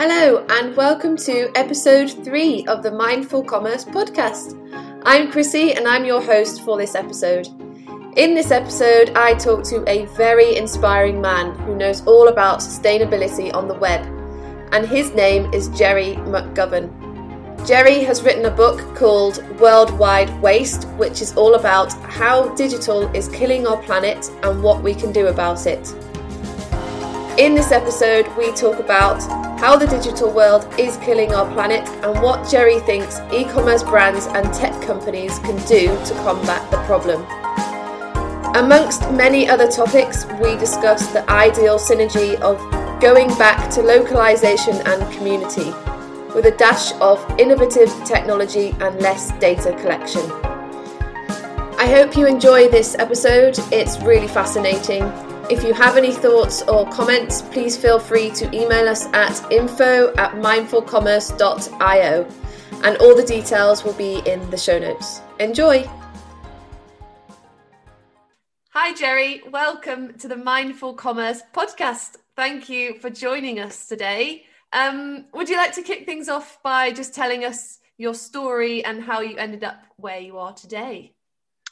Hello, and welcome to episode three of the Mindful Commerce podcast. I'm Krissie, and I'm your host for this episode. In this episode, I talk to a very inspiring man who knows all about sustainability on the web, and his name is Gerry McGovern. Gerry has written a book called Worldwide Waste, which is all about how digital is killing our planet and what we can do about it. In this episode, we talk about how the digital world is killing our planet and what Gerry thinks e commerce brands and tech companies can do to combat the problem. Amongst many other topics, we discuss the ideal synergy of going back to localization and community, with a dash of innovative technology and less data collection. I hope you enjoy this episode, it's really fascinating if you have any thoughts or comments, please feel free to email us at info at mindfulcommerce.io and all the details will be in the show notes. Enjoy! Hi, Gerry. Welcome to the Mindful Commerce podcast. Thank you for joining us today. Um, would you like to kick things off by just telling us your story and how you ended up where you are today?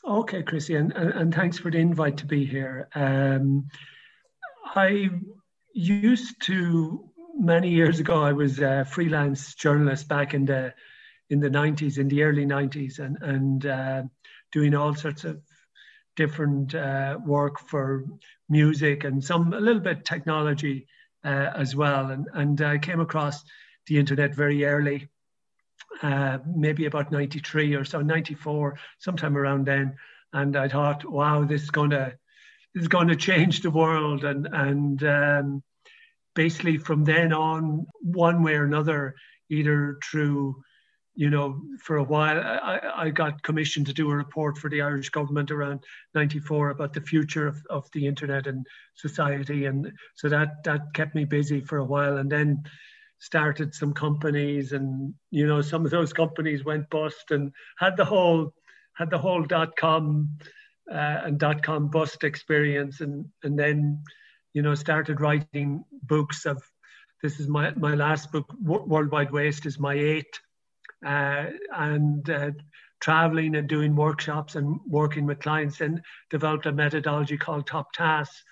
Okay, Krissie, and, and, thanks for the invite to be here. Um, I used to many years ago. I was a freelance journalist back in the in the nineties, in the early nineties, and and uh, doing all sorts of different uh, work for music and some a little bit technology uh, as well. And and I came across the internet very early uh, maybe about 93 or so, 94, sometime around then. And I thought, wow, this is going to this is going to change the world. And and um, basically from then on, one way or another, either through you know, for a while, I, I got commissioned to do a report for the Irish government around 94 about the future of, of the internet and society. And so that, that kept me busy for a while. And then started some companies and you know some of those companies went bust and had the whole had the whole dot com uh, and dot com bust experience and and then you know started writing books of this is my my last book worldwide waste is my eighth uh, and uh, traveling and doing workshops and working with clients and developed a methodology called top tasks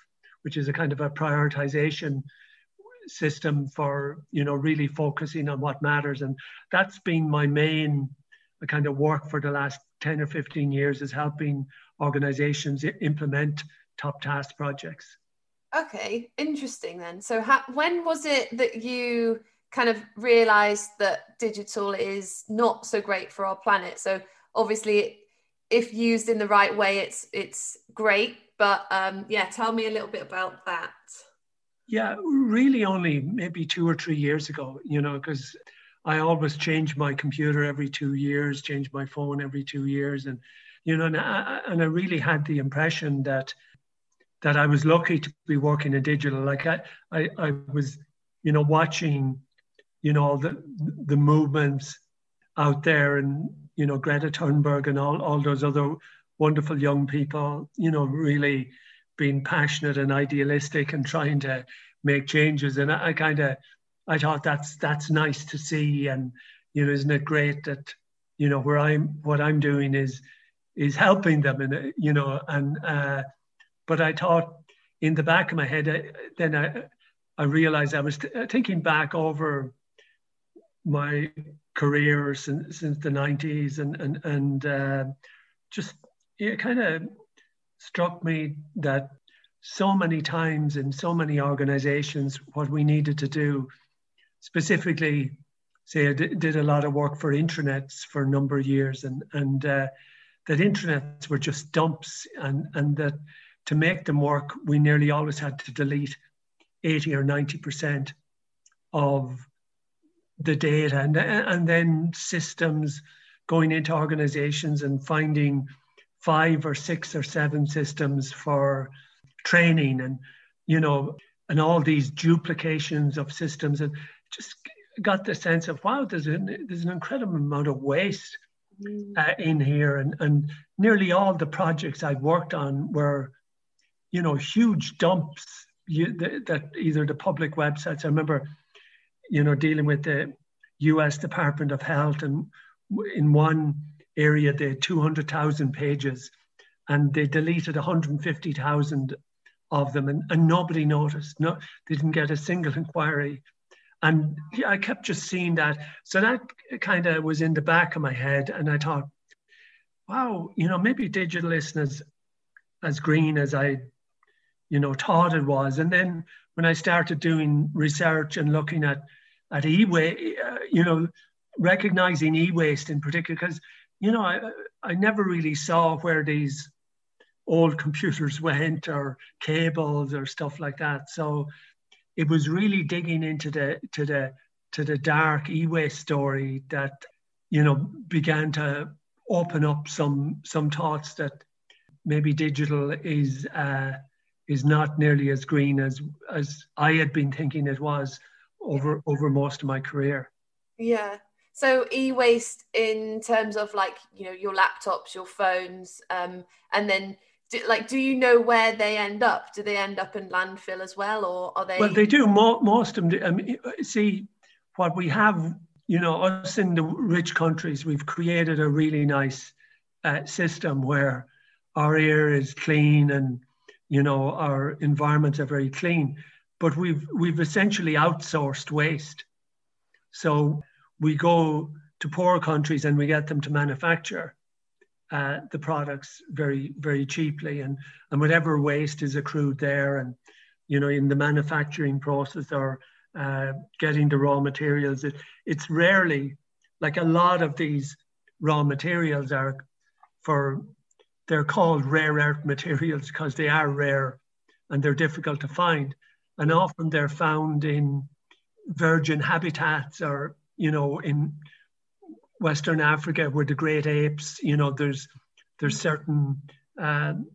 which is a kind of a prioritization system for you know really focusing on what matters. And that's been my main kind of work for the last 10 or 15 years is helping organizations implement top task projects. Okay interesting then. So ha- when was it that you kind of realized that digital is not so great for our planet? So obviously if used in the right way it's it's great but um yeah tell me a little bit about that yeah, really only maybe two or three years ago, you know, because I always change my computer every two years, change my phone every two years. And, you know, and I, and I really had the impression that that I was lucky to be working in digital. Like I, I, I was, you know, watching, you know, all the the movements out there and, you know, Greta Thunberg and all, all those other wonderful young people, you know, really being passionate and idealistic and trying to make changes. And I, I kind of, I thought that's that's nice to see. And you know, isn't it great that you know where I'm what I'm doing is is helping them, and you know, and uh, but I thought in the back of my head, I, then I I realized I was t- thinking back over my career since since the 90s and and and uh, just it kind of struck me that so many times in so many organizations, what we needed to do, specifically, say, I did a lot of work for intranets for a number of years, and and uh, that intranets were just dumps, and and that to make them work, we nearly always had to delete eighty or ninety percent of the data, and and then systems going into organizations and finding five or six or seven systems for training and you know and all these duplications of systems and just got the sense of wow there's an there's an incredible amount of waste mm. uh, in here and and nearly all the projects I've worked on were you know huge dumps you, that either the public websites I remember you know, dealing with the U.S. Department of Health, and in one area had 200,000 pages, and they deleted 150,000 of them, and, and nobody noticed. No, they didn't get a single inquiry. And I kept just seeing that. So that kind of was in the back of my head. And I thought, wow, you know, maybe digital isn't as, as green as I, you know, thought it was. And then when I started doing research and looking at, at e-waste, uh, you know, recognizing e-waste in particular, because, you know, I, I never really saw where these old computers went or cables or stuff like that. So it was really digging into the to the to the dark e-waste story that you know began to open up some some thoughts that maybe digital is uh, is not nearly as green as as I had been thinking it was over over most of my career. Yeah. So e-waste in terms of like you know your laptops, your phones, um, and then do, like do you know where they end up? Do they end up in landfill as well or are they well they do. Most of them I mean, see what we have you know us in the rich countries we've created a really nice uh, system where our air is clean and you know our environments are very clean but we've we've essentially outsourced waste. So we go to poor countries and we get them to manufacture uh, the products very very cheaply. And and whatever waste is accrued there and you know in the manufacturing process or uh, getting the raw materials it, it's rarely like a lot of these raw materials are for they're called rare earth materials because they are rare and they're difficult to find. And often they're found in virgin habitats or you know in Western Africa, where the great apes, you know, there's there's certain um,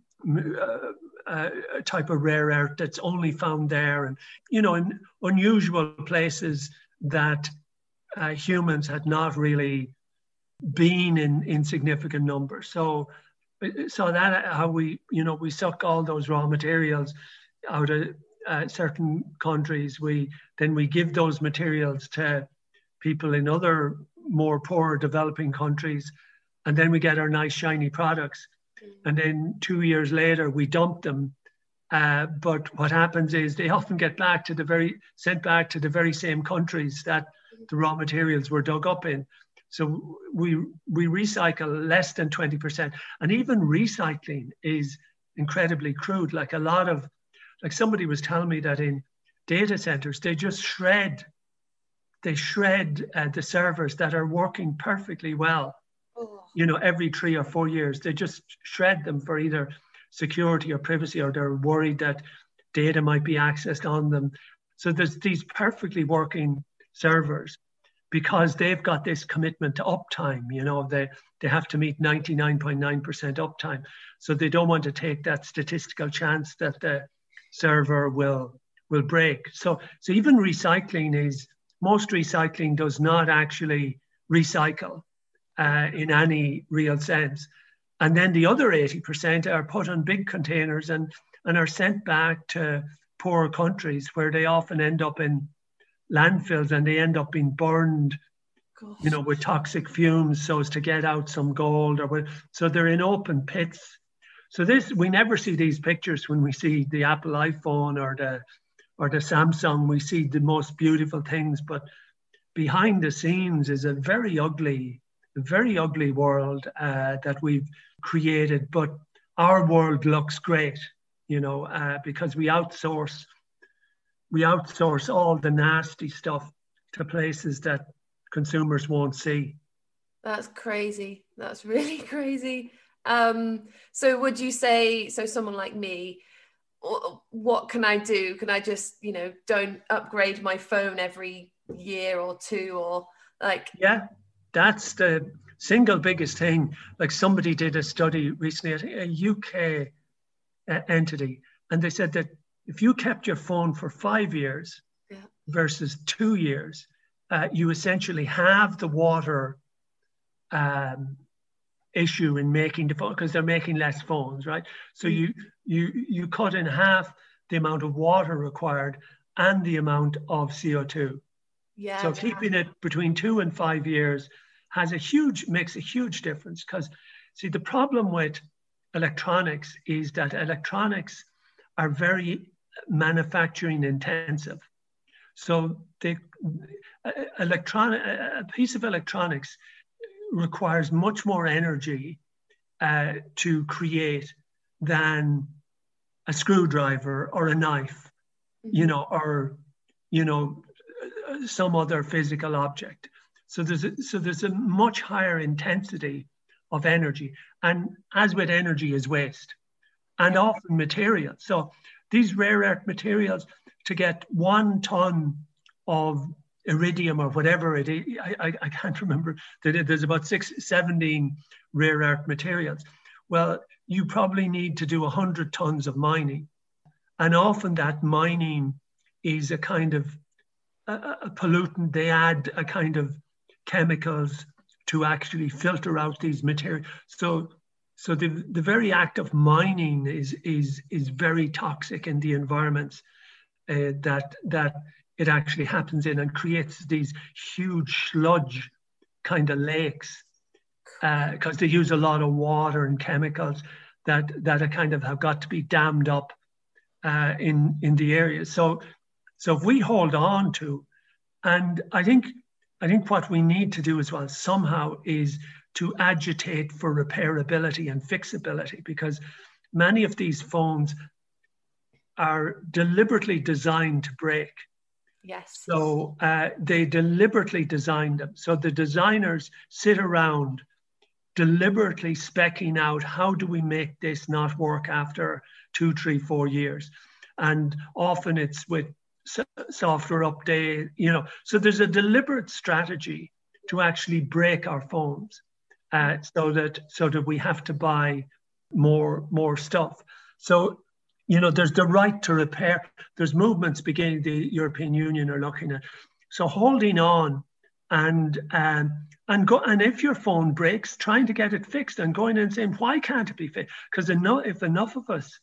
uh, uh, type of rare earth that's only found there, and you know, in unusual places that uh, humans had not really been in in significant numbers. So, so that how we, you know, we suck all those raw materials out of uh, certain countries. We then we give those materials to people in other more poor developing countries. And then we get our nice shiny products. Mm-hmm. And then two years later, we dump them. Uh, but what happens is they often get back to the very, sent back to the very same countries that the raw materials were dug up in. So we, we recycle less than 20%. And even recycling is incredibly crude. Like a lot of, like somebody was telling me that in data centers, they just shred they shred uh, the servers that are working perfectly well. Oh. You know, every three or four years, they just shred them for either security or privacy, or they're worried that data might be accessed on them. So there's these perfectly working servers because they've got this commitment to uptime. You know, they they have to meet 99.9% uptime. So they don't want to take that statistical chance that the server will will break. So so even recycling is most recycling does not actually recycle uh, in any real sense. And then the other 80% are put on big containers and, and are sent back to poor countries where they often end up in landfills and they end up being burned Gosh. you know with toxic fumes so as to get out some gold or so they're in open pits so this we never see these pictures when we see the apple iphone or the or the Samsung, we see the most beautiful things, but behind the scenes is a very ugly, very ugly world uh, that we've created. But our world looks great, you know, uh, because we outsource, we outsource all the nasty stuff to places that consumers won't see. That's crazy. That's really crazy. Um, so would you say so? Someone like me what can I do? Can I just, you know, don't upgrade my phone every year or two or like Yeah, that's the single biggest thing. Like somebody did a study recently, at a UK uh, entity, and they said that if you kept your phone for five years yeah. versus two years, uh, you essentially have the water um, issue in making the phone because they're making less phones, right? So mm. you you you cut in half the amount of water required and the amount of CO2. Yeah. So keeping it between two and five years has a huge makes a huge difference because see the problem with electronics is that electronics are very manufacturing intensive. So the electronic a piece of electronics requires much more energy uh, to create than a screwdriver or a knife, mm-hmm. you know, or you know some other physical object. So there's a, so there's a much higher intensity of energy, and as with energy is waste, and often material. So these rare earth materials to get one ton of iridium or whatever it is, I, I, I can't remember. There's about six, 17 rare earth materials. Well, you probably need to do 100 tons of mining. And often that mining is a kind of a, a pollutant. They add a kind of chemicals to actually filter out these materials. So, so the, the very act of mining is, is, is very toxic in the environments uh, that, that it actually happens in and creates these huge sludge kind of lakes because uh, they use a lot of water and chemicals that that are kind of have got to be dammed up uh, in in the area. So so if we hold on to, and I think I think what we need to do as well somehow is to agitate for repairability and fixability because many of these phones are deliberately designed to break. Yes. So uh, they deliberately designed them. So the designers sit around deliberately specking out how do we make this not work after two, three, four years. And often it's with software update, you know. So there's a deliberate strategy to actually break our phones uh, so that so that we have to buy more more stuff. So you know, there's the right to repair. There's movements beginning the European Union are looking at. So holding on and um, and go and if your phone breaks, trying to get it fixed and going and saying why can't it be fixed? Because enough, if enough of us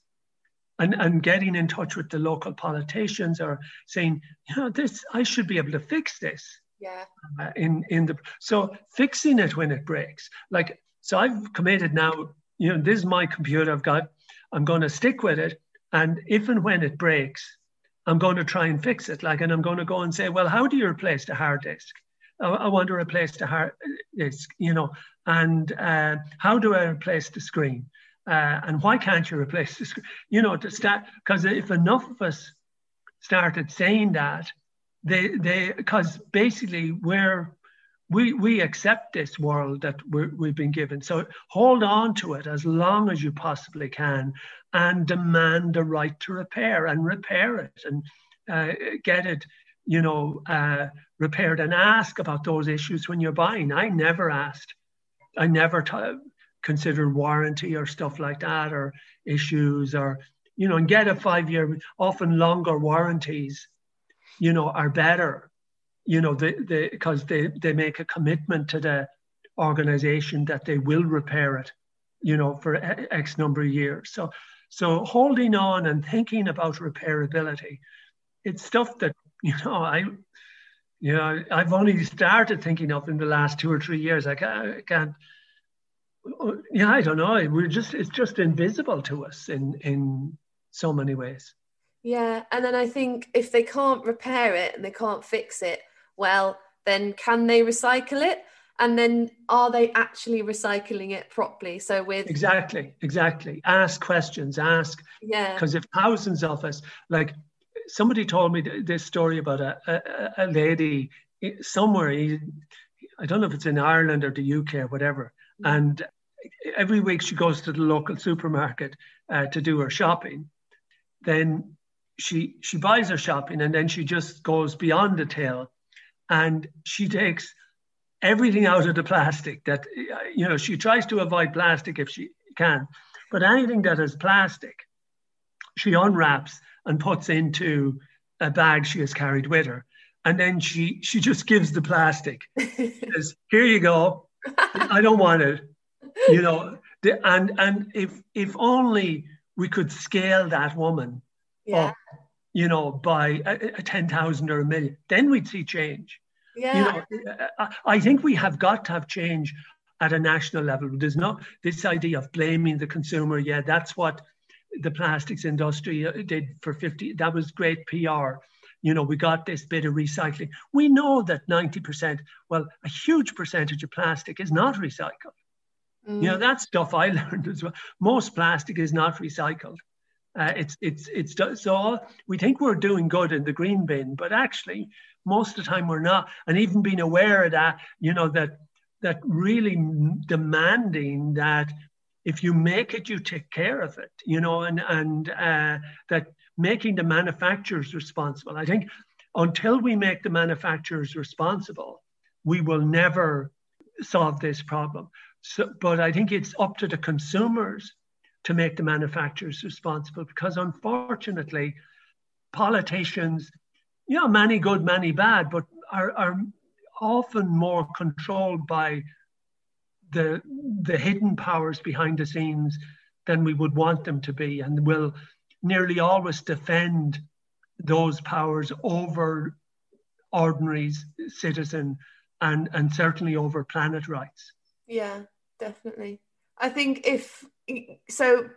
and, and getting in touch with the local politicians or saying, you know, this I should be able to fix this. Yeah. Uh, in in the so fixing it when it breaks, like so I've committed now. You know, this is my computer. I've got. I'm going to stick with it and if and when it breaks, I'm going to try and fix it. Like, and I'm going to go and say, well, how do you replace the hard disk? I, I want to replace the hard disk, you know, and uh, how do I replace the screen? Uh, and why can't you replace the screen? You know, to start, because if enough of us started saying that, they, they, because basically we're, we, we accept this world that we have been given. So hold on to it as long as you possibly can and demand the right to repair and repair it and uh, get it, you know, uh, repaired and ask about those issues when you're buying. I never asked. I never t- considered warranty or stuff like that or issues or, you know, and get a five year, often longer warranties, you know, are better you know, they, they, because they, they make a commitment to the organization that they will repair it, you know, for X number of years. So, so holding on and thinking about repairability, it's stuff that, you know, I, you know, I've only started thinking of in the last two or three years. I can't, I can't uh, yeah, I don't know. We're just, it's just invisible to us in, in so many ways. Yeah. And then I think if they can't repair it and they can't fix it, well, then can they recycle it? And then are they actually recycling it properly? So with exactly, exactly. Ask questions. Ask. Yeah. Because if thousands of us, like somebody told me this story about a, a, a lady somewhere. I don't know if it's in Ireland or the UK or whatever. Mm-hmm. And every week she goes to the local supermarket uh, to do her shopping. Then she she buys her shopping and then she just goes beyond the till and she takes everything out of the plastic that you know she tries to avoid plastic if she can but anything that is plastic she unwraps and puts into a bag she has carried with her and then she she just gives the plastic says here you go i don't want it you know the, and and if if only we could scale that woman yeah. up you know, by a, a 10,000 or a million, then we'd see change. Yeah. You know, I think we have got to have change at a national level. There's not this idea of blaming the consumer. Yeah, that's what the plastics industry uh, did for 50. That was great PR. You know, we got this bit of recycling. We know that 90%, well, a huge percentage of plastic is not recycled. Mm. You know, that's stuff I learned as well. Most plastic is not recycled. Uh, it's it's it's so we think we're doing good in the green bin, but actually most of the time we're not. And even being aware of that, you know, that that really demanding that if you make it, you take care of it, you know, and and uh, that making the manufacturers responsible. I think until we make the manufacturers responsible, we will never solve this problem. So, but I think it's up to the consumers to make the manufacturers responsible because unfortunately, politicians, know, many good, many bad, but are, are often more controlled by the the hidden powers behind the scenes than we would want them to be, and will nearly always defend those powers over ordinary citizen and and certainly over planet rights. Yeah, definitely. I think if so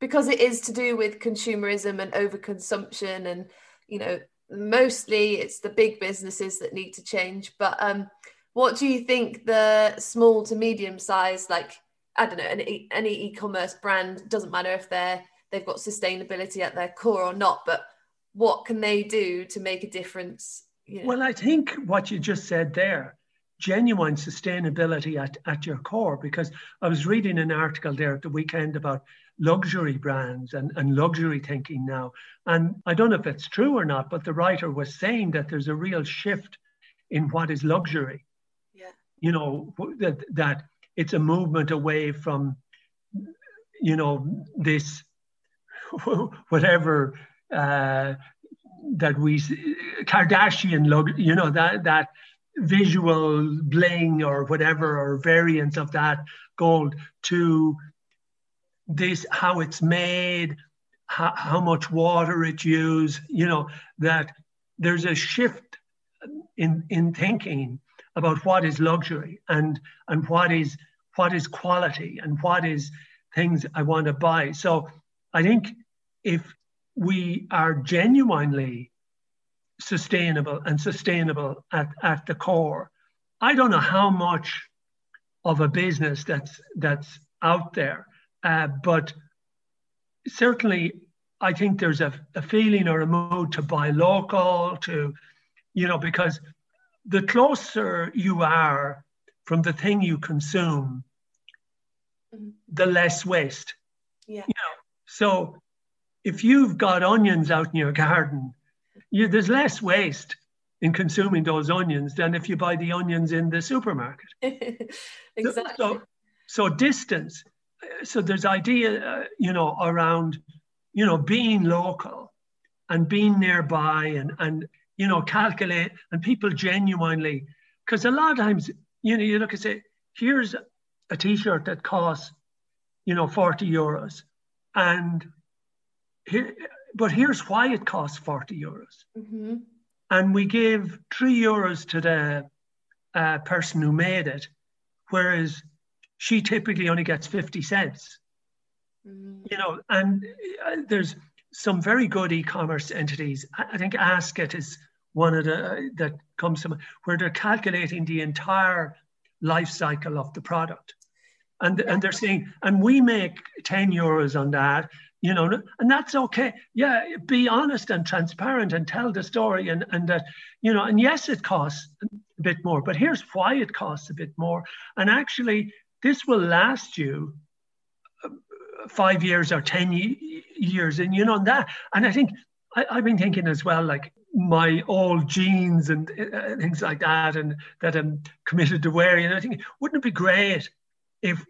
because it is to do with consumerism and overconsumption and you know mostly it's the big businesses that need to change but um what do you think the small to medium size like i don't know any, any e-commerce brand doesn't matter if they're they've got sustainability at their core or not but what can they do to make a difference you know? well i think what you just said there genuine sustainability at, at your core because i was reading an article there at the weekend about luxury brands and, and luxury thinking now. And I don't know if it's true or not, but the writer was saying that there's a real shift in what is luxury. Yeah. You know, that, that it's a movement away from, you know, this whatever uh, that we Kardashian look, you know, that that visual bling or whatever or variants of that gold to this how it's made, how, how much water it uses, you know, that there's a shift in, in thinking about what is luxury and, and what is what is quality and what is things I want to buy. So I think if we are genuinely sustainable and sustainable at, at the core, I don't know how much of a business that's that's out there uh, but certainly, I think there's a, a feeling or a mood to buy local, to, you know, because the closer you are from the thing you consume, mm-hmm. the less waste. Yeah. You know, so if you've got onions out in your garden, you, there's less waste in consuming those onions than if you buy the onions in the supermarket. exactly. So, so distance so there's idea, uh, you know, around, you know, being local and being nearby and, and, you know, calculate and people genuinely, because a lot of times, you know, you look and say, here's a t-shirt that costs, you know, 40 euros. And here, but here's why it costs 40 euros. Mm-hmm. And we give three euros to the uh, person who made it, whereas she typically only gets 50 cents. Mm. You know, and uh, there's some very good e-commerce entities. I think Asket is one of the uh, that comes from where they're calculating the entire life cycle of the product. And, and they're saying, and we make 10 euros on that, you know, and that's okay. Yeah, be honest and transparent and tell the story and, and that, you know, and yes, it costs a bit more, but here's why it costs a bit more. And actually, this will last you uh, five years or 10 years. And you know, that, and I think I, have been thinking as well, like my old jeans and uh, things like that, and that I'm committed to wearing. And I think, wouldn't it be great if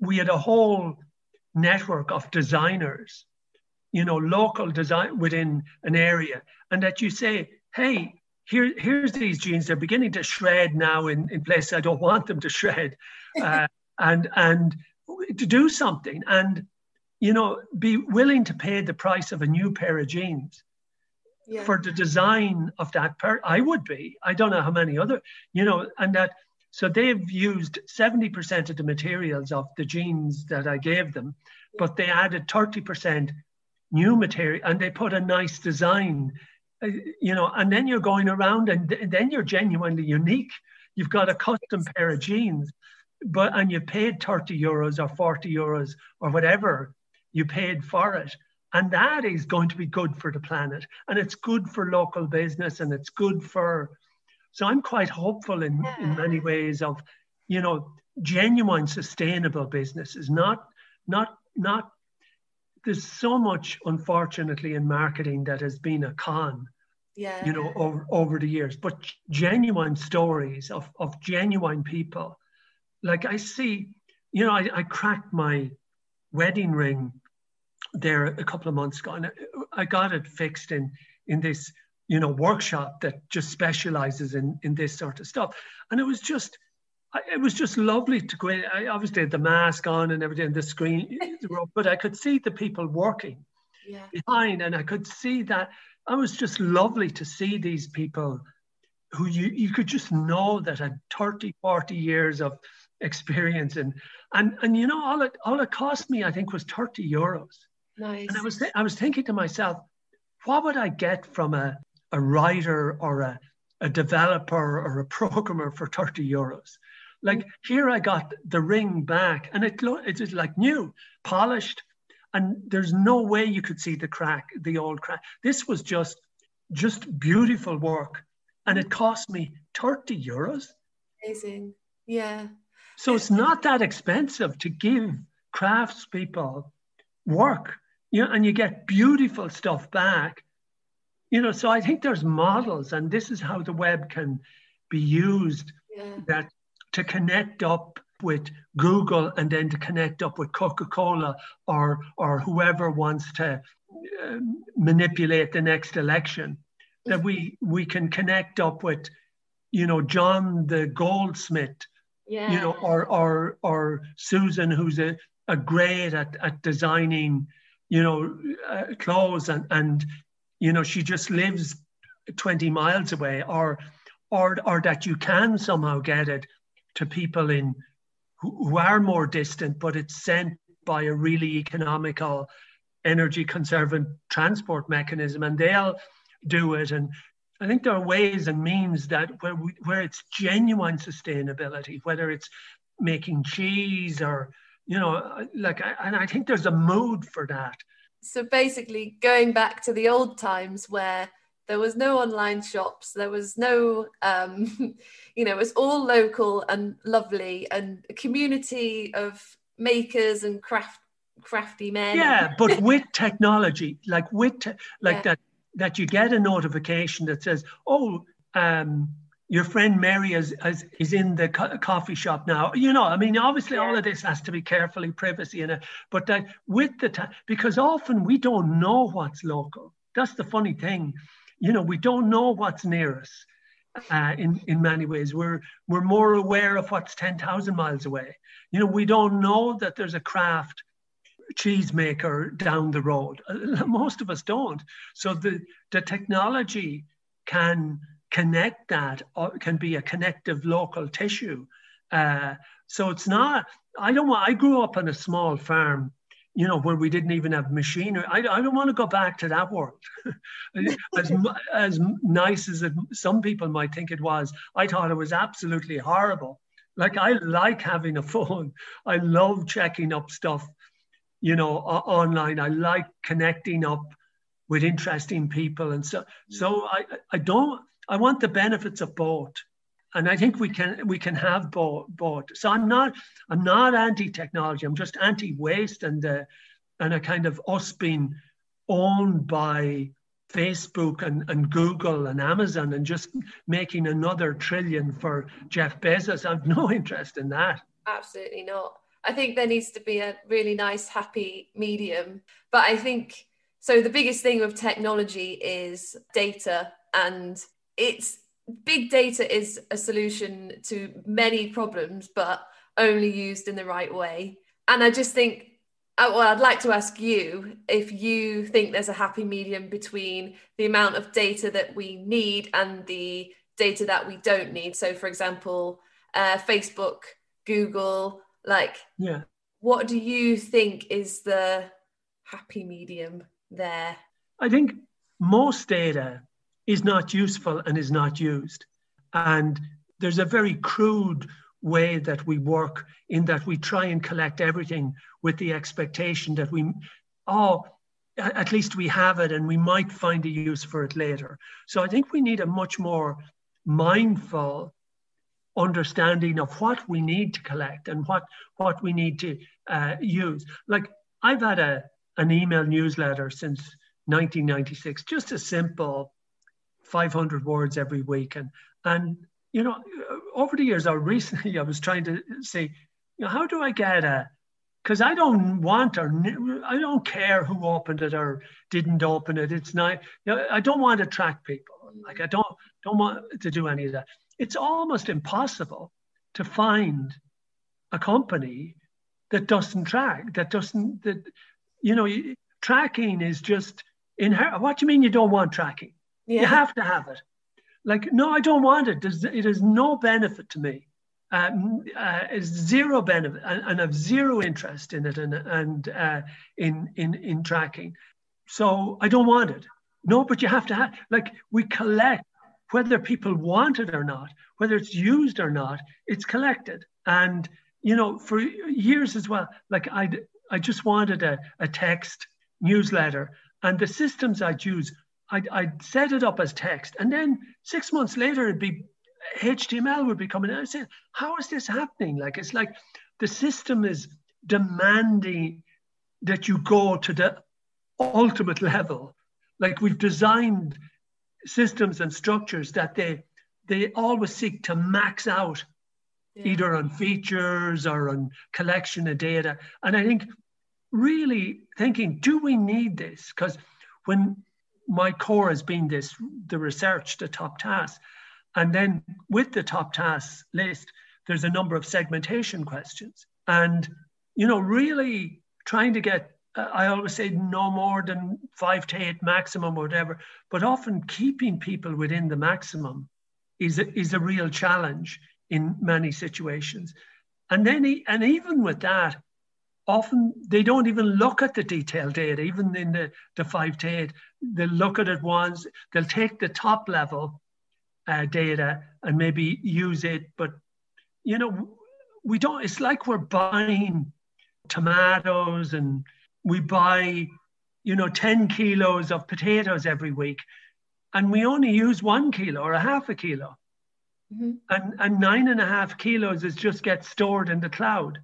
we had a whole network of designers, you know, local design within an area, and that you say, hey, here, here's these jeans. They're beginning to shred now in, in places I don't want them to shred. Uh, and and to do something and you know be willing to pay the price of a new pair of jeans yeah. for the design of that pair I would be. I don't know how many other, you know, and that so they've used 70% of the materials of the jeans that I gave them, but they added 30% new material and they put a nice design, uh, you know, and then you're going around and, th- and then you're genuinely unique. You've got a custom pair of jeans, but and you paid 30 euros or 40 euros or whatever you paid for it and that is going to be good for the planet. And it's good for local business and it's good for. So I'm quite hopeful in, in many ways of, you know, genuine sustainable businesses, not, not, not, there's so much, unfortunately, in marketing that has been a con. Yeah. You know, over, over the years, but genuine stories of, of genuine people. Like I see, you know, I, I cracked my wedding ring there a couple of months ago, and I got it fixed in in this you know workshop that just specializes in in this sort of stuff, and it was just it was just lovely to go in. I obviously had the mask on and everything, the screen, but I could see the people working yeah. behind, and I could see that. It was just lovely to see these people who you, you could just know that had 30, 40 years of experience. And, and, and you know, all it, all it cost me, I think, was 30 euros. Nice. And I was, th- I was thinking to myself, what would I get from a, a writer or a, a developer or a programmer for 30 euros? Like mm-hmm. here I got the ring back and it it's just like new, polished, and there's no way you could see the crack, the old crack. This was just just beautiful work. And it cost me 30 euros. Amazing. Yeah. So it's not that expensive to give craftspeople work you know, and you get beautiful stuff back. You know, so I think there's models, and this is how the web can be used yeah. that to connect up with Google and then to connect up with Coca-Cola or or whoever wants to uh, manipulate the next election. That we we can connect up with, you know, John the goldsmith, yeah. you know, or or or Susan, who's a, a great at, at designing you know, uh, clothes and, and, you know, she just lives 20 miles away or, or, or that you can somehow get it to people in who, who are more distant, but it's sent by a really economical, energy conserving transport mechanism and they'll do it. And I think there are ways and means that where, we, where it's genuine sustainability, whether it's making cheese or you know like and i think there's a mood for that so basically going back to the old times where there was no online shops there was no um, you know it was all local and lovely and a community of makers and craft crafty men yeah but with technology like with te- like yeah. that that you get a notification that says oh um your friend Mary is, is, is in the co- coffee shop now. You know, I mean, obviously all of this has to be carefully privacy in it, but that with the time, because often we don't know what's local. That's the funny thing. You know, we don't know what's near us. Uh, in in many ways, we're we're more aware of what's ten thousand miles away. You know, we don't know that there's a craft cheesemaker down the road. Most of us don't. So the the technology can connect that or can be a connective local tissue. Uh, so it's not, I don't want, I grew up on a small farm, you know, where we didn't even have machinery. I, I don't want to go back to that world. as, as nice as it, some people might think it was, I thought it was absolutely horrible. Like I like having a phone. I love checking up stuff, you know, online. I like connecting up with interesting people. And so, so I, I don't, I want the benefits of both. And I think we can we can have both. both. So I'm not I'm not anti-technology. I'm just anti-waste and uh, and a kind of us being owned by Facebook and, and Google and Amazon and just making another trillion for Jeff Bezos. I've no interest in that. Absolutely not. I think there needs to be a really nice, happy medium. But I think so. The biggest thing with technology is data and it's big data is a solution to many problems, but only used in the right way. And I just think uh, well, I'd like to ask you if you think there's a happy medium between the amount of data that we need and the data that we don't need. So, for example, uh, Facebook, Google, like, yeah, what do you think is the happy medium there? I think most data is not useful and is not used, and there's a very crude way that we work in that we try and collect everything with the expectation that we oh at least we have it and we might find a use for it later. So i think we need a much more mindful understanding of what we need to collect and what what we need to uh, use like i've had a an email newsletter since 1996 just a simple 500 words every week and and you know, over the years, or recently, I was trying to say, you know, how do I get a, because I don't want or I don't care who opened it or didn't open it. It's not, you know, I don't want to track people. Like I don't don't want to do any of that. It's almost impossible to find a company that doesn't track, that doesn't that, you know, tracking is just inherent. What do you mean you don't want tracking? Yeah. You have to have it like no i don't want it There's, it is no benefit to me um, uh, zero benefit and, and have zero interest in it and, and uh, in, in, in tracking. So I don't want it. No, but you have to have, like, we collect whether people want it or not, whether it's used or not, it's collected. And, you know, for years as well, like, I I just wanted a, a text newsletter and the systems I'd use I'd, I'd set it up as text, and then six months later, it'd be HTML would be coming out. I said, how is this happening? Like it's like the system is demanding that you go to the ultimate level. Like we've designed systems and structures that they they always seek to max out yeah. either on features or on collection of data. And I think really thinking, do we need this? Because when my core has been this the research, the top tasks. And then with the top tasks list, there's a number of segmentation questions. And, you know, really trying to get, I always say no more than five to eight maximum or whatever, but often keeping people within the maximum is a, is a real challenge in many situations. And then, and even with that, often they don't even look at the detailed data, even in the, the five to eight. They'll look at it once, they'll take the top level uh, data and maybe use it. But, you know, we don't, it's like we're buying tomatoes and we buy, you know, 10 kilos of potatoes every week and we only use one kilo or a half a kilo. Mm-hmm. And, and nine and a half kilos is just get stored in the cloud.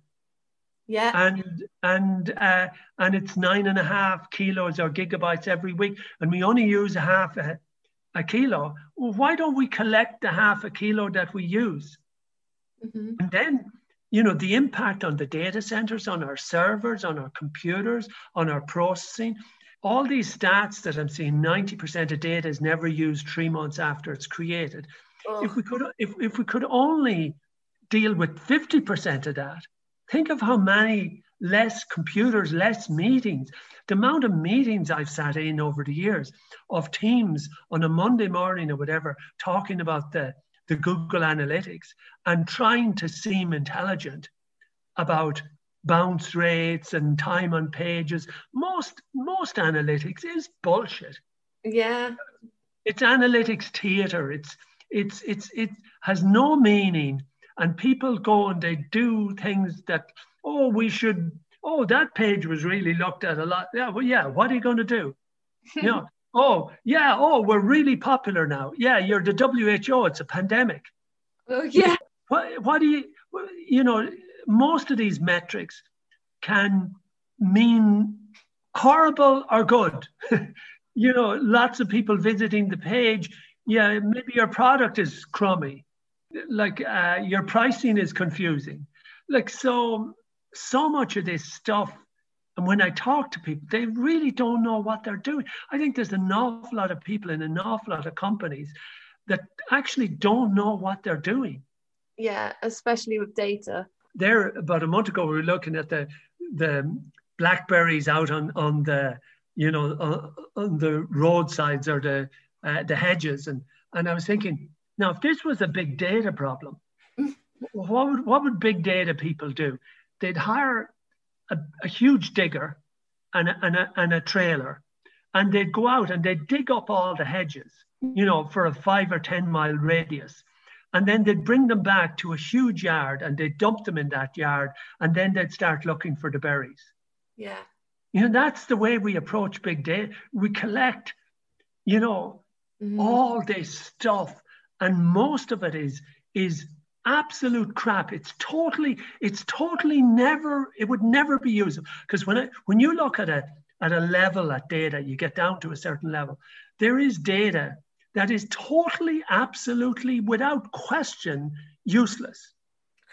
Yeah. And and uh, and it's nine and a half kilos or gigabytes every week, and we only use a half a, a kilo. Well, why don't we collect the half a kilo that we use? Mm-hmm. And then, you know, the impact on the data centers, on our servers, on our computers, on our processing. All these stats that I'm seeing, 90% of data is never used three months after it's created. Oh. If we could if, if we could only deal with 50% of that, Think of how many less computers, less meetings. The amount of meetings I've sat in over the years of teams on a Monday morning or whatever talking about the, the Google Analytics and trying to seem intelligent about bounce rates and time on pages. Most most analytics is bullshit. Yeah. It's analytics theater. It's it's it's it has no meaning and people go and they do things that oh we should oh that page was really looked at a lot yeah well yeah what are you going to do you know oh yeah. Oh we're really popular now. Yeah you're the who it's a pandemic. Oh yeah. What, what do you you know most of these metrics can mean horrible or good. You know lots of people visiting the page. Yeah maybe your product is crummy. Like uh, your pricing is confusing. Like so, so much of this stuff. And when I talk to people, they really don't know what they're doing. I think there's an awful lot of people in an awful lot of companies that actually don't know what they're doing. Yeah, especially with data. There, about a month ago, we were looking at the the blackberries out on on the you know on, on the roadsides or the uh, the hedges and and I was thinking now if this was a big data problem what would what would big data people do they'd hire a, a huge digger and a, and, a, and a trailer. And they'd go out and they'd dig up all the hedges you know for a five or ten mile radius. And then they'd bring them back to a huge yard and they'd dump them in that yard. And then they'd start looking for the berries. Yeah. You know that's the way we approach big data we collect you know mm-hmm. all this stuff. And most of it is is absolute crap it's totally it's totally never it would never be usable because when it when you look at a at a level at data you get down to a certain level there is data that is totally, absolutely, without question, useless.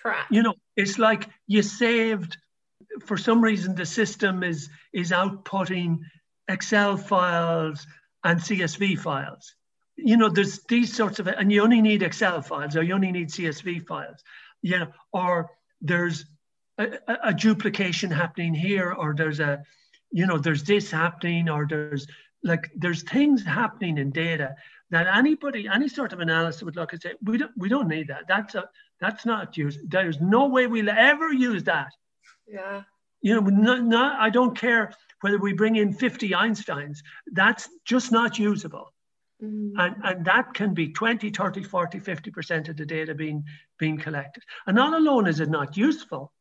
Correct. You know, it's like you saved, for some reason, the system is is outputting Excel files and CSV files. You know, there's these sorts of, and you only need Excel files or you only need CSV files. You know, or there's a, a duplication happening here, or there's a, you know, there's this happening, or there's like there's things happening in data that anybody, any sort of analysis would look and say, we don't, we don't need that. That's a, that's not used. There's no way we'll ever use that. Yeah. You know, not, not, I don't care whether we bring in 50 Einsteins. That's just not usable. Mm. And, and that can be 20, 30, 40, 50% of the data being, being collected. And not alone is it not useful,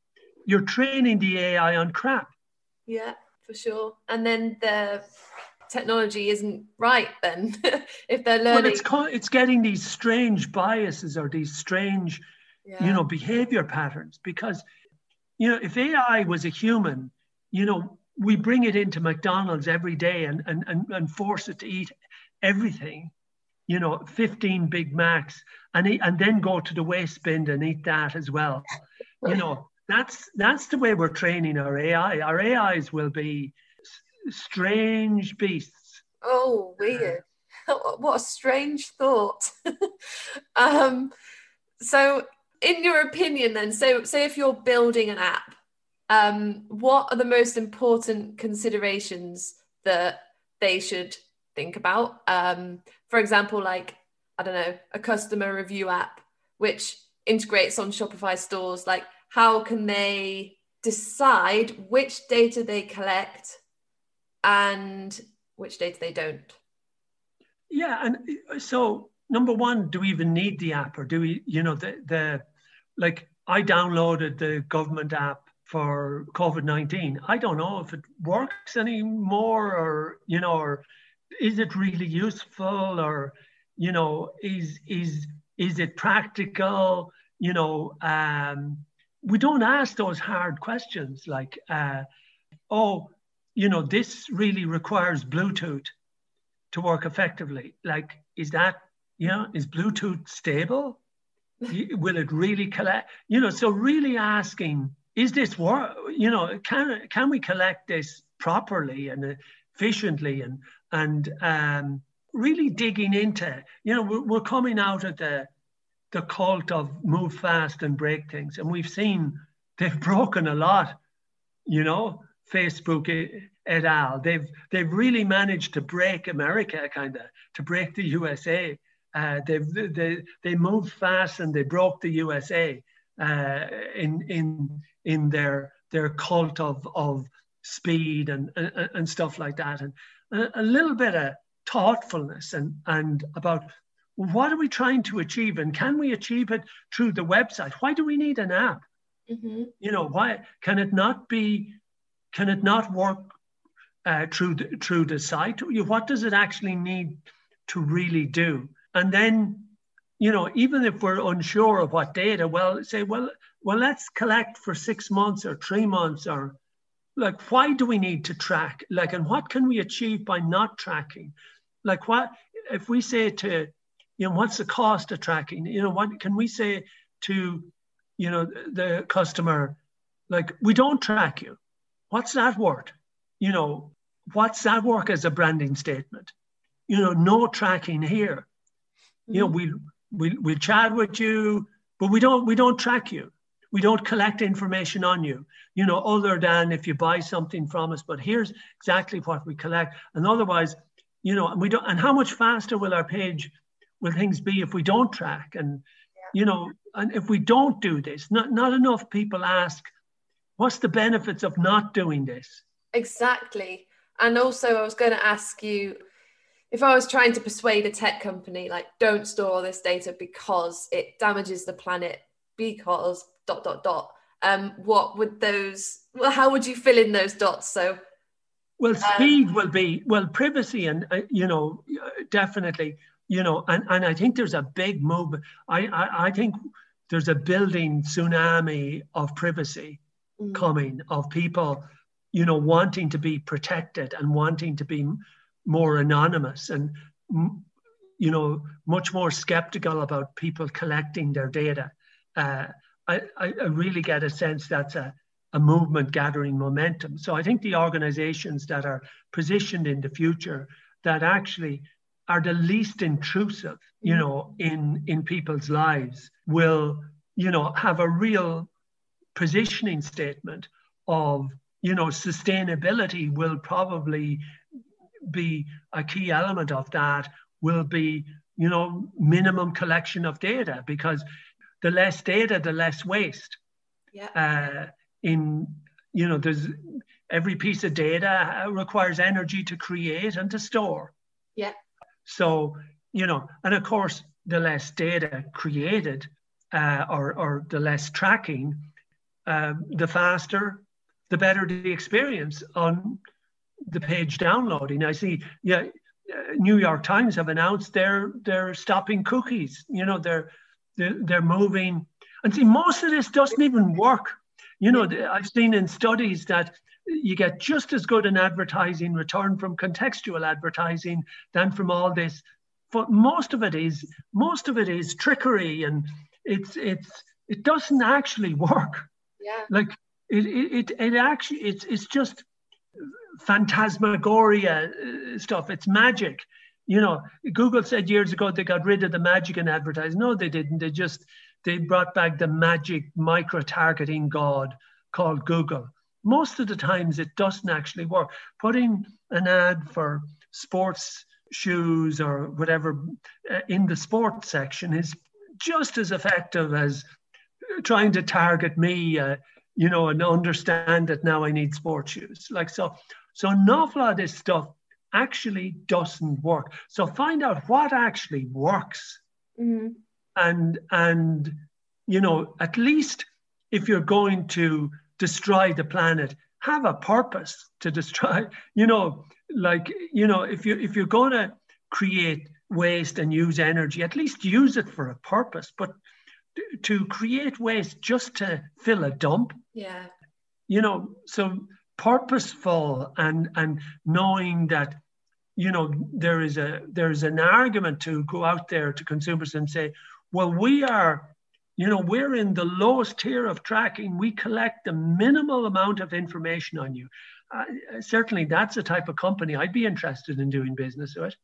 you're training the AI on crap. Yeah, for sure. And then the technology isn't right then if they're learning well, it's called, it's getting these strange biases or these strange yeah. you know behavior patterns because you know if ai was a human you know we bring it into mcdonald's every day and and and, and force it to eat everything you know 15 big macs and eat, and then go to the waste bin and eat that as well you know that's that's the way we're training our ai our ais will be strange beasts. Oh, weird. what a strange thought. um, so, in your opinion, then, so say if you're building an app, um, what are the most important considerations that they should think about? Um, for example, like, I don't know, a customer review app, which integrates on Shopify stores, like, how can they decide which data they collect and which data they don't. Yeah, and uh, so number one, do we even need the app, or do we? You know, the the like I downloaded the government app for COVID nineteen. I don't know if it works anymore, or you know, or is it really useful, or you know, is is is it practical? You know, um, we don't ask those hard questions like, uh, oh, you know, this really requires Bluetooth to work effectively. Like, is that, you know, is Bluetooth stable? Will it really collect? You know, so really asking, is this work? You know, can can we collect this properly and efficiently and and um, really digging into? You know, we're, we're coming out of the the cult of move fast and break things, and we've seen they've broken a lot. You know, Facebook et al. They've they've really managed to break America, kind of to break the USA. Uh, they've they they moved fast and they broke the USA uh, in in in their their cult of of speed and and, and stuff like that, and a, a little bit of thoughtfulness and and about what are we trying to achieve and can we achieve it through the website why do we need an app mm-hmm. you know why can it not be can it not work uh, through the, through the site? What does it actually need to really do? And then, you know, even if we're unsure of what data, well, say, well, well, let's collect for six months or three months or like why do we need to track like and what can we achieve by not tracking like what if we say to you know what's the cost of tracking you know what can we say to you know the customer like we don't track you What's that worth? You know, what's that work as a branding statement? You know, no tracking here. Mm-hmm. You know, we we we'll chat with you, but we don't we don't track you. We don't collect information on you, you know, other than if you buy something from us. But here's exactly what we collect. And otherwise, you know, and we don't. And how much faster will our page, will things be if we don't track? And yeah. you know, and if we don't do this, not not enough people ask, what's the benefits of not doing this? Exactly. And also, I was going to ask you if I was trying to persuade a tech company, like, don't store all this data because it damages the planet, because dot dot dot. Um what would those well how would you fill in those dots? So well um, speed um, will be well privacy and uh, you know definitely you know and, and i think there's a big move I, I i think there's a building tsunami of privacy mm. coming of people you know wanting to be protected and wanting to be more anonymous and you know much more skeptical about people collecting their data. Uh, I, I really get a sense that's a, a movement gathering momentum. So I think the organizations that are positioned in the future that actually are the least intrusive, you mm-hmm. know, in in people's lives will, you know, have a real positioning statement of, you know, sustainability will probably be a key element of that will be, you know, minimum collection of data because the less data, the less waste. Yeah. Uh, in you know, there's every piece of data requires energy to create and to store. Yeah. So you know, and of course, the less data created uh, or or the less tracking, uh, the faster, the better the experience on the page downloading. I see, yeah, uh, New York Times have announced they're they're stopping cookies. You know, they're they're, they're moving. And see, most of this doesn't even work. You know, I've seen in studies that you get just as good an advertising return from contextual advertising than from all this. But most of it is most of it is trickery, and it's it's it doesn't actually work. Yeah. Like it it it, it actually it's it's just phantasmagoria uh, stuff. It's magic you know, Google said years ago they got rid of the magic in advertising. No, they didn't. They just they brought back the magic micro-targeting god called Google. Most of the times it doesn't actually work. Putting an ad for sports shoes or whatever uh, in the sports section is just as effective as trying to target me, uh, you know, and understand that now I need sports shoes. Like so, so an awful lot of this stuff actually doesn't work. So find out what actually works. Mm-hmm. And and you know, at least if you're going to destroy the planet, have a purpose to destroy, you know, like, you know, if you if you're gonna create waste and use energy, at least use it for a purpose. But to create waste just to fill a dump, yeah, you know, so purposeful and and knowing that you know there is a there's an argument to go out there to consumers and say well we are you know we're in the lowest tier of tracking. We collect the minimal amount of information on you. Uh, certainly that's the type of company i'd be interested in doing business with.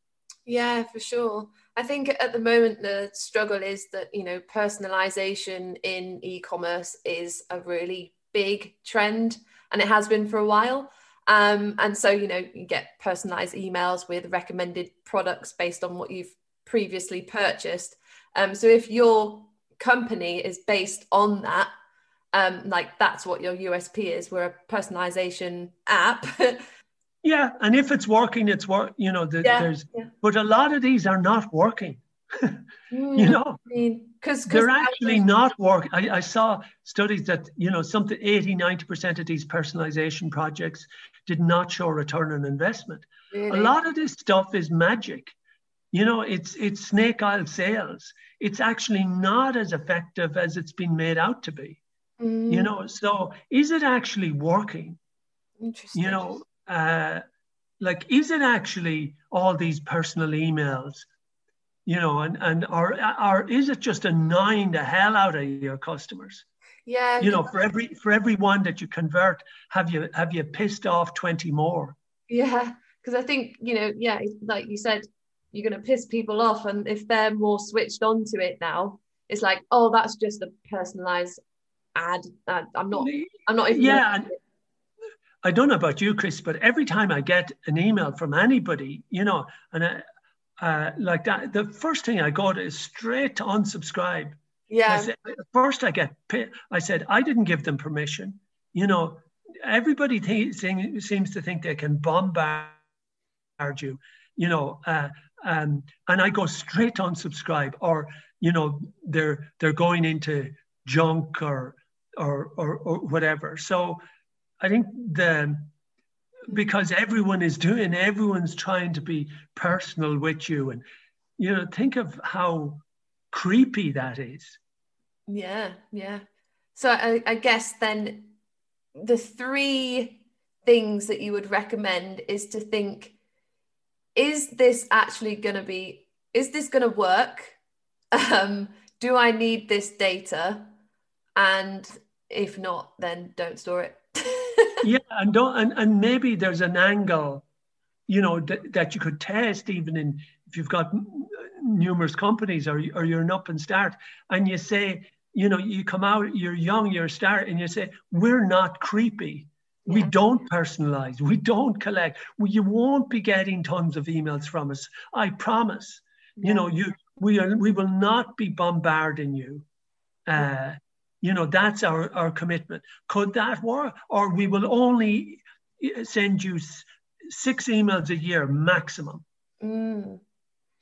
Yeah for sure. I think at the moment the struggle is that you know personalization in e-commerce is a really big trend and it has been for a while um, and so, you know, you get personalized emails with recommended products based on what you've previously purchased. Um, so if your company is based on that, um, like that's what your USP is. We're a personalization app. yeah, and if it's working, it's work. You know, the, yeah, there's, yeah. but a lot of these are not working. mm, you know, I mean, because they're actually not working. I, I saw studies that you know something 80, 90 percent of these personalization projects did not show return on investment. Really? A lot of this stuff is magic. You know, it's it's snake oil sales. It's actually not as effective as it's been made out to be. Mm. You know, so is it actually working? Interesting. You know, uh, like is it actually all these personal emails? You know, and and or or is it just annoying the hell out of your customers? Yeah. You know, for every for every one that you convert, have you have you pissed off 20 more? Yeah. Because I think, you know, yeah, like you said, you're gonna piss people off. And if they're more switched on to it now, it's like, oh, that's just a personalized ad. I'm not. I'm not even. Yeah. And I don't know about you, Chris, but every time I get an email from anybody, you know, and I, uh, like that, the first thing I go to is straight to unsubscribe. Yeah. I said, first, I get. I said I didn't give them permission. You know, everybody th- seems to think they can bombard you. You know, uh, um, and I go straight on subscribe, or you know, they're they're going into junk or or or, or whatever. So I think the because everyone is doing, everyone's trying to be personal with you, and you know, think of how creepy that is. Yeah, yeah. So I, I guess then the three things that you would recommend is to think is this actually going to be is this going to work um, do i need this data and if not then don't store it yeah and don't and, and maybe there's an angle you know that, that you could test even in if you've got numerous companies or, or you're an up and start and you say you know you come out you're young you're a start and you say we're not creepy. Yeah. we don't personalize. We don't collect. We, you won't be getting tons of emails from us. I promise. Yeah. you know you we are we will not be bombarding you. Uh, you know that's our our commitment. Could that work? Or we will only uh, send you six emails a year maximum. Mm.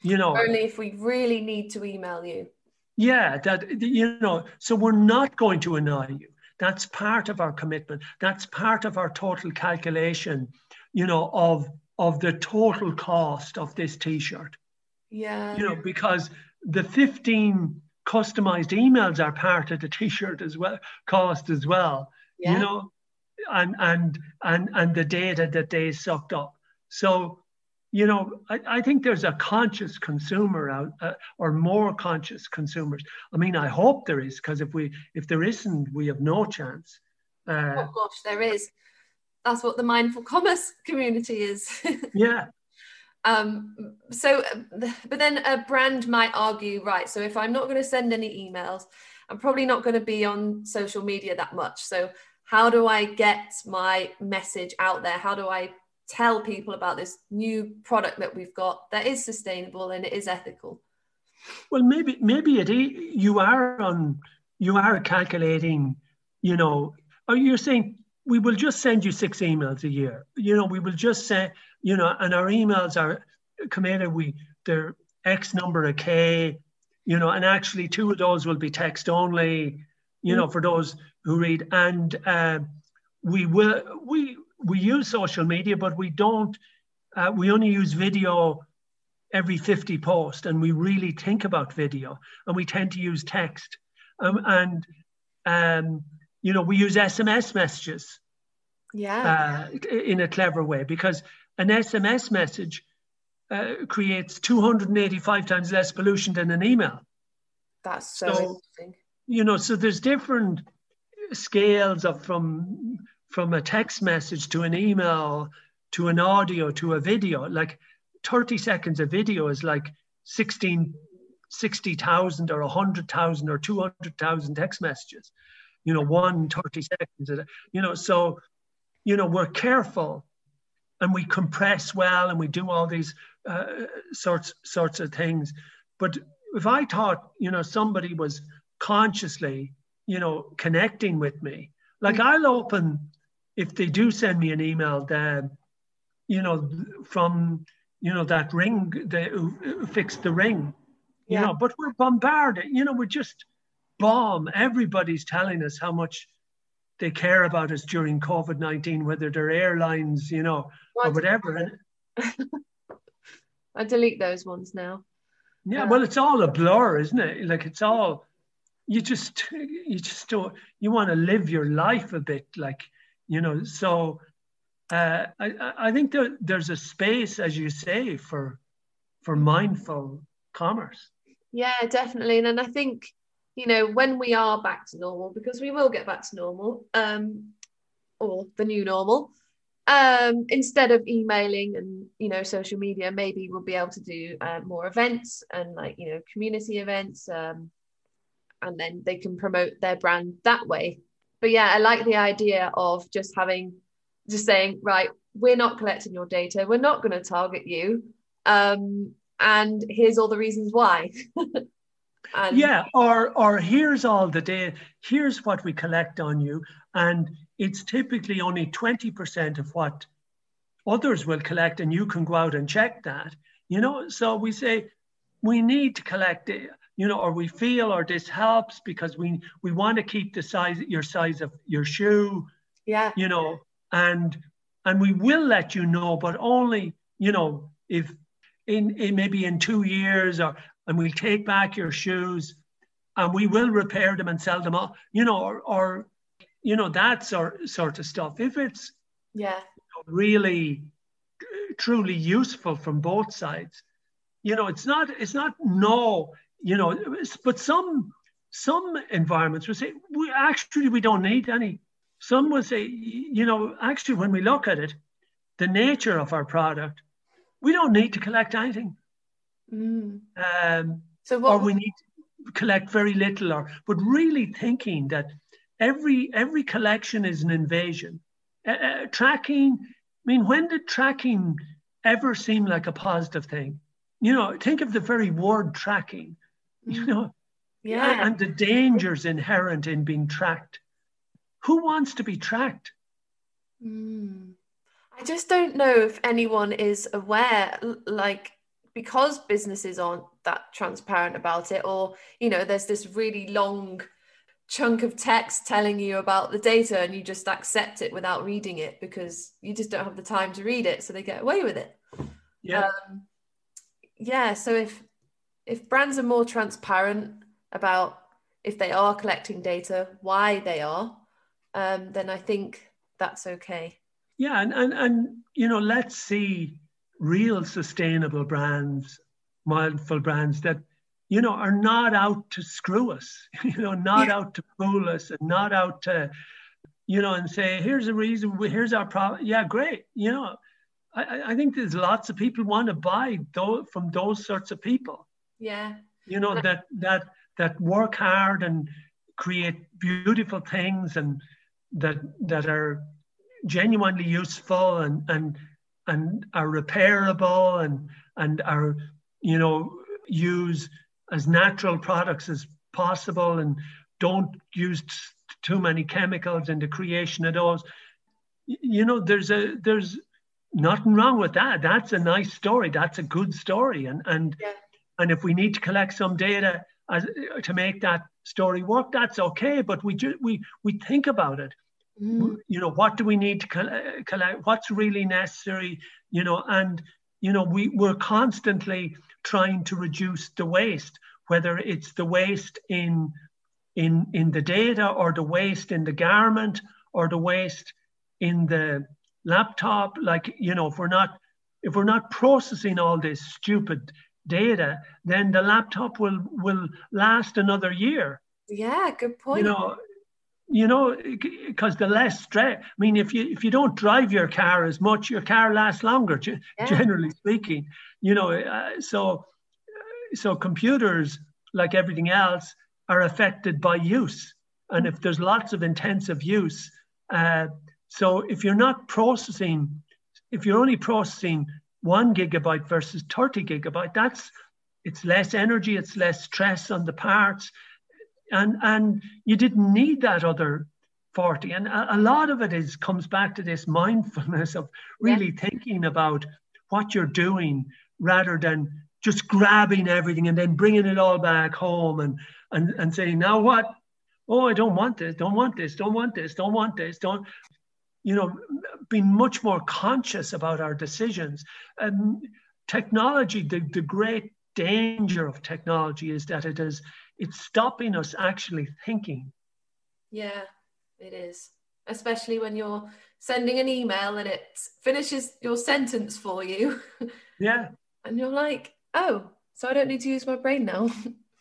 You know only if we really need to email you. Yeah that you know so we're not going to annoy you. That's part of our commitment. That's part of our total calculation you know of of the total cost of this t-shirt. Yeah. You know because the 15 customized emails are part of the t-shirt as well cost as well yeah. you know and and and and the data that they sucked up. So you know i, I think there's a conscious consumer out uh, or more conscious consumers i mean i hope there is because if we if there isn't we have no chance uh, oh gosh there is that's what the mindful commerce community is yeah um, so, but then a brand might argue, right? So if I'm not going to send any emails, I'm probably not going to be on social media that much. So how do I get my message out there? How do I tell people about this new product that we've got that is sustainable and it is ethical? Well, maybe maybe it you are on you are calculating, you know, or you're saying we will just send you six emails a year. You know, we will just say you know, and our emails are committed. We they're X number of K, you know, and actually two of those will be text only, you know, for those who read. And uh, we will we we use social media, but we don't. Uh, we only use video every 50 post and we really think about video, and we tend to use text, um, and um, you know, we use SMS messages. Yeah. Uh, in a clever way because an SMS message uh, creates 285 times less pollution than an email. That's so, so interesting. You know, so there's different scales of from from a text message to an email to an audio to a video. Like 30 seconds of video is like 16, 60,000 or 100,000 or 200,000 text messages. You know, one 30 seconds. You know, so, you know, we're careful and we compress well and we do all these uh, sorts sorts of things. But if I thought, you know, somebody was consciously, you know, connecting with me, like mm. I'll open if they do send me an email, then, you know, from you know that ring, they fixed the ring, you know. But we're bombarded, you know, we're just bomb. Everybody's telling us how much they care about us during COVID 19, whether they're airlines, you know, or whatever. I delete those ones now. Yeah, well, it's all a blur, isn't it? Like it's all you just you just don't you want to live your life a bit, like you know. So uh, I I think there, there's a space, as you say, for for mindful commerce. Yeah, definitely, and I think you know, when we are back to normal, because we will get back to normal, um, or the new normal, um, instead of emailing and you know social media, maybe we'll be able to do uh, more events and like you know community events, um, and then they can promote their brand that way. But yeah, I like the idea of just having, just saying, right, we're not collecting your data, we're not going to target you. Um, and here's all the reasons why. and yeah, or or here's all the data, here's what we collect on you. And it's typically only 20% of what others will collect, and you can go out and check that. You know, so we say we need to collect it, you know, or we feel or this helps because we we want to keep the size your size of your shoe. Yeah. You know, and and we will let you know, but only, you know, if in, in maybe in two years or and we'll take back your shoes and we will repair them and sell them all, you know, or, or you know, that sort, sort of stuff. If it's yeah really truly useful from both sides, you know, it's not it's not no, you know, but some some environments would say we actually we don't need any. Some would say, you know, actually when we look at it, the nature of our product, we don't need to collect anything. Mm. Um, so what, or we need to collect very little, or but really thinking that every every collection is an invasion. Uh, uh, tracking, I mean, when did tracking ever seem like a positive thing? You know, think of the very word tracking. You know, yeah, and the dangers inherent in being tracked. Who wants to be tracked? Mm. I just don't know if anyone is aware, like because businesses aren't that transparent about it, or you know, there's this really long chunk of text telling you about the data and you just accept it without reading it because you just don't have the time to read it so they get away with it yeah um, yeah so if if brands are more transparent about if they are collecting data why they are um, then i think that's okay yeah and, and and you know let's see real sustainable brands mindful brands that you know, are not out to screw us, you know, not yeah. out to fool us and not out to, you know, and say, here's a reason, here's our problem. Yeah, great. You know, I, I think there's lots of people want to buy those, from those sorts of people. Yeah. You know, that, that, that work hard and create beautiful things and that, that are genuinely useful and, and, and are repairable and, and are, you know, use as natural products as possible and don't use t- too many chemicals in the creation of those you know there's a there's nothing wrong with that that's a nice story that's a good story and and yeah. And if we need to collect some data as, to make that story work that's okay but we we we think about it mm. you know what do we need to collect what's really necessary you know and you know we we're constantly trying to reduce the waste, whether it's the waste in, in, in the data or the waste in the garment or the waste in the laptop. Like, you know, if we're not if we're not processing all this stupid data, then the laptop will will last another year. Yeah, good point. You know, you know, because the less stress. I mean, if you if you don't drive your car as much, your car lasts longer. Yeah. Generally speaking, you know, uh, so so computers, like everything else, are affected by use, and if there's lots of intensive use, uh, so if you're not processing, if you're only processing one gigabyte versus 30 gigabyte, that's it's less energy, it's less stress on the parts, and and you didn't need that other 40 and a, a, lot of it is comes back to this mindfulness of really yeah. thinking about what you're doing rather than just grabbing everything and then bringing it all back home and and and saying now what? Oh i don't want this don't want this don't want this don't want this don't you know being much more conscious about our decisions and technology the, the great danger of technology is that it is it's stopping us actually thinking. Yeah, it is. Especially when you're sending an email and it finishes your sentence for you. Yeah. and you're like, oh, so I don't need to use my brain now.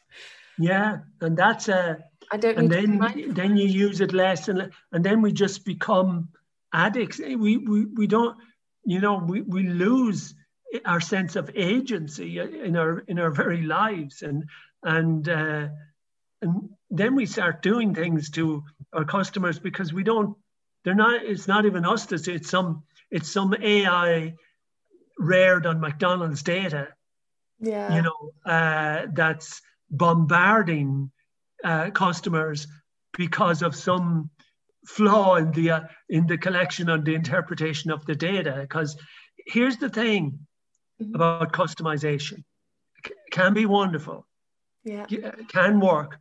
yeah, and that's a. I don't. And then then you use it less, and and then we just become addicts. We we we don't. You know, we we lose our sense of agency in our in our very lives, and and uh, and then we start doing things to our customers because we don't they're not it's not even us to say it's some it's some ai reared on mcdonald's data yeah you know uh, that's bombarding uh, customers because of some flaw in the uh, in the collection and the interpretation of the data because here's the thing mm-hmm. about customization. It can be wonderful. Yeah. Can work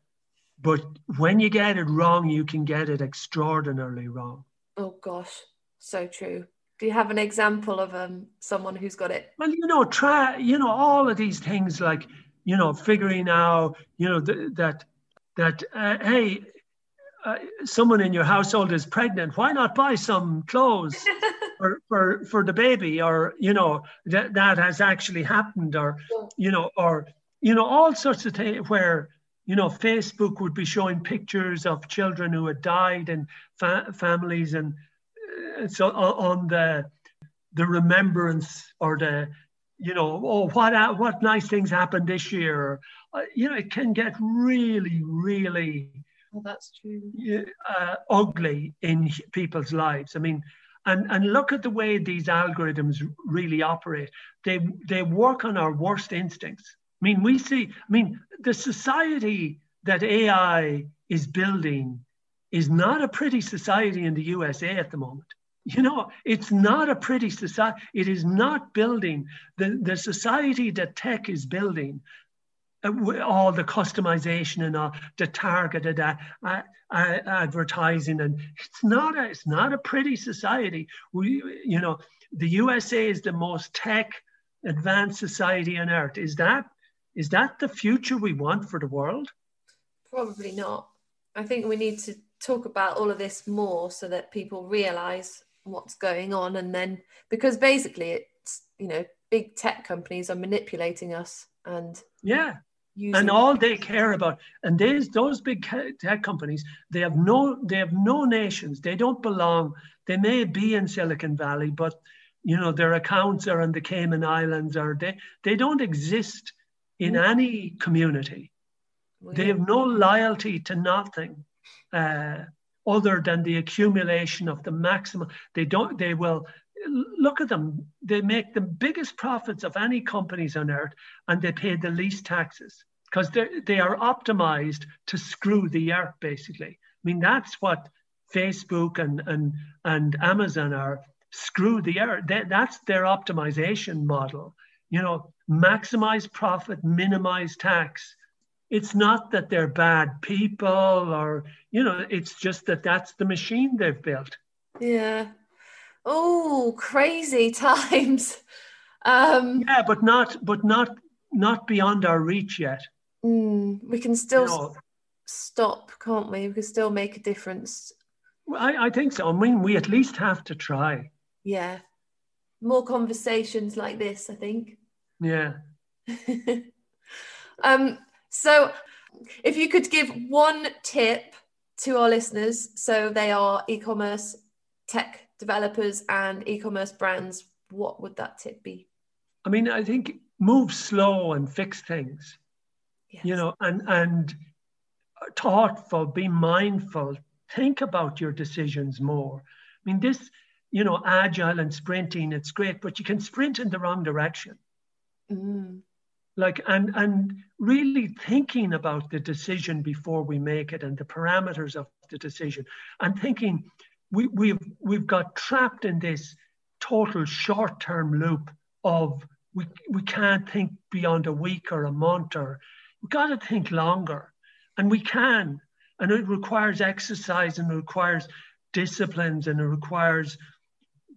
but when you get it wrong you can get it extraordinarily wrong. Oh gosh. So true. Do you have an example of um someone who's got it? Well you know try you know all of these things like you know figuring out you know th- that that uh, hey uh, someone in your household is pregnant, why not buy some clothes for, for, for the baby? Or, you know, that, that has actually happened, or, you know, or, you know, all sorts of things where, you know, Facebook would be showing pictures of children who had died and fa- families and uh, so on the, the remembrance or the, you know, oh, what, what nice things happened this year. Uh, you know, it can get really, really that's true. Uh, ugly in people's lives. I mean, and, and look at the way these algorithms really operate. They, they work on our worst instincts. I mean, we see, I mean, the society that AI is building is not a pretty society in the USA at the moment. You know, it's not a pretty society. It is not building the, the society that tech is building all the customization and all the targeted uh, uh, uh, advertising. And it's not a it's not a pretty society. We you know the usa is the most tech advanced society on earth. Is that is that the future we want for the world? Probably not. I think we need to talk about all of this more so that people realize what's going on and then because basically it's you know big tech companies are manipulating us and yeah and all they care about and these those big tech companies they have no they have no nations. They don't belong. They may be in silicon valley but you know their accounts are in the cayman islands or they they don't exist in mm. any community. They have no loyalty to nothing uh, other than the accumulation of the maximum. They don't they will look at them. They make the biggest profits of any companies on earth and they pay the least taxes because they are optimized to screw the earth, basically. I mean, that's what Facebook and, and, and Amazon are screw the earth. That's their optimization model. You know, maximize profit, minimize tax. It's not that they're bad people or, you know, it's just that that's the machine they've built. Yeah. Oh, crazy times. Um, yeah, but not, but not, not beyond our reach yet. Mm, we can still you know, stop, can't we? We can still make a difference. I, I think so. I mean, we at least have to try. Yeah. More conversations like this, I think. Yeah. um, so, if you could give one tip to our listeners, so they are e commerce tech developers and e commerce brands, what would that tip be? I mean, I think move slow and fix things yes. you know, and and thoughtful, be mindful, think about your decisions more. I mean, this, you know, agile and sprinting, it's great, but you can sprint in the wrong direction. Mm. Like and and really thinking about the decision before we make it and the parameters of the decision and thinking we, we've we've got trapped in this total short-term loop of we, we can't think beyond a week or a month or We've got to think longer, and we can. And it requires exercise and it requires disciplines and it requires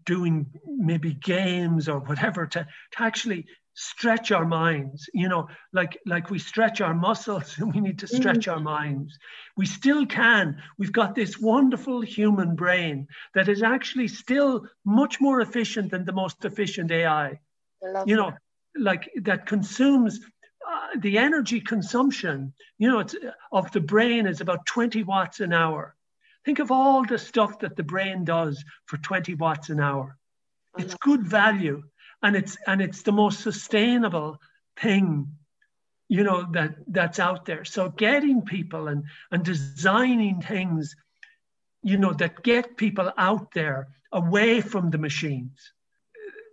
doing maybe games or whatever to, to actually stretch our minds you know like like we stretch our muscles and we need to stretch mm. our minds we still can we've got this wonderful human brain that is actually still much more efficient than the most efficient ai you know like that consumes the energy consumption, you know, it's, of the brain is about 20 watts an hour. Think of all the stuff that the brain does for 20 watts an hour. It's uh-huh. good value and it's and it's the most sustainable thing you know that that's out there so getting people and and designing things you know that get people out there away from the machines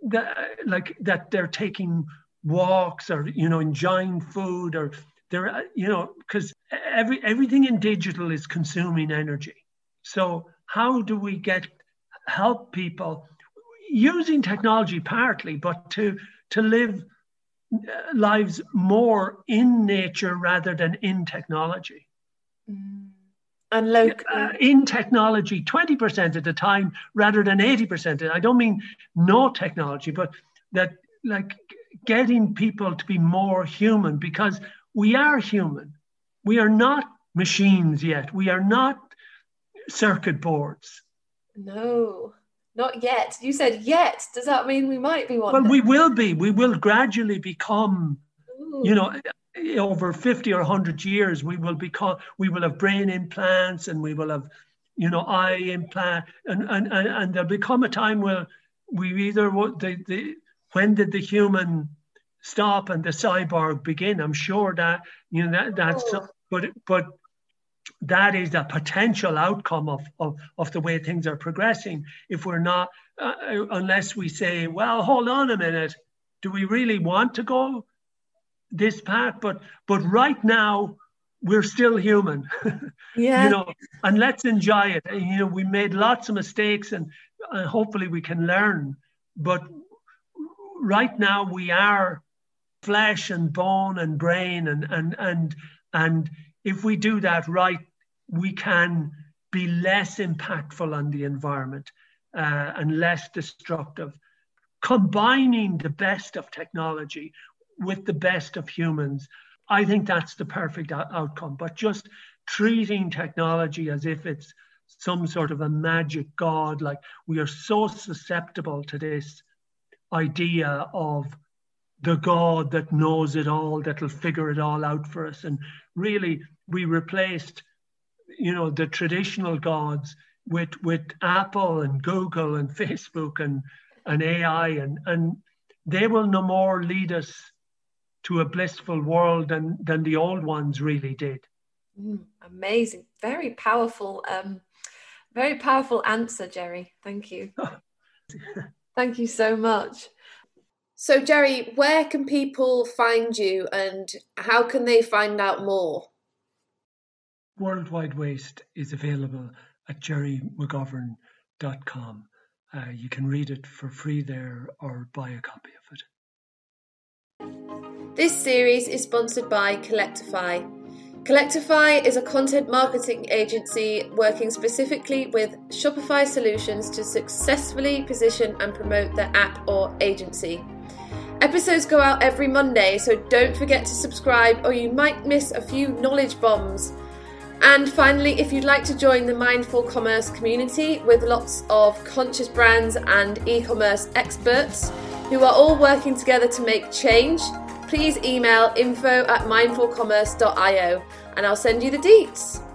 that like that they're taking walks or you know enjoying food or they're you know because every everything in digital is consuming energy. So how do we get help people using technology partly but to to live uh, lives more in nature rather than in technology? Mm. and look uh, in technology 20% of the time rather than 80% i don't mean no technology but that like getting people to be more human because we are human. We are not machines yet. We are not circuit boards. No, not yet. You said yet. Does that mean we might be one? Well, we will be. We will gradually become, Ooh. you know, over 50 or 100 years, we will become, we will have brain implants and we will have, you know, eye implant. And, and, and, and there'll become a time where we either, the, the, when did the human stop and the cyborg begin? I'm sure that you know that that's oh. but but that is a potential outcome of, of, of the way things are progressing. If we're not, uh, unless we say, well, hold on a minute, do we really want to go this path? But but right now, we're still human. Yeah. you know, and let's enjoy it. You know, we made lots of mistakes, and uh, hopefully we can learn. But right now we are flesh and bone and brain and and and and if we do that right we can be less impactful on the environment uh, and less destructive. Combining the best of technology with the best of humans i think that's the perfect o- outcome. But just treating technology as if it's some sort of a magic god like we are so susceptible to this idea of the God that knows it all, that'll figure it all out for us. And really, we replaced, you know, the traditional gods with with Apple and Google and Facebook and and AI, and and they will no more lead us to a blissful world than than the old ones really did. Mm, amazing, very powerful, um, very powerful answer, Gerry. Thank you. Thank you so much. So, Gerry, where can people find you and how can they find out more? Worldwide Waste is available at gerrymcgovern.com. Uh, you can read it for free there or buy a copy of it. This series is sponsored by Kollectify. Kollectify is a content marketing agency working specifically with Shopify solutions to successfully position and promote their app or agency. Episodes go out every Monday, so don't forget to subscribe or you might miss a few knowledge bombs. And finally, if you'd like to join the Mindful Commerce community with lots of conscious brands and e commerce experts who are all working together to make change, please email info at mindfulcommerce.io and I'll send you the deets.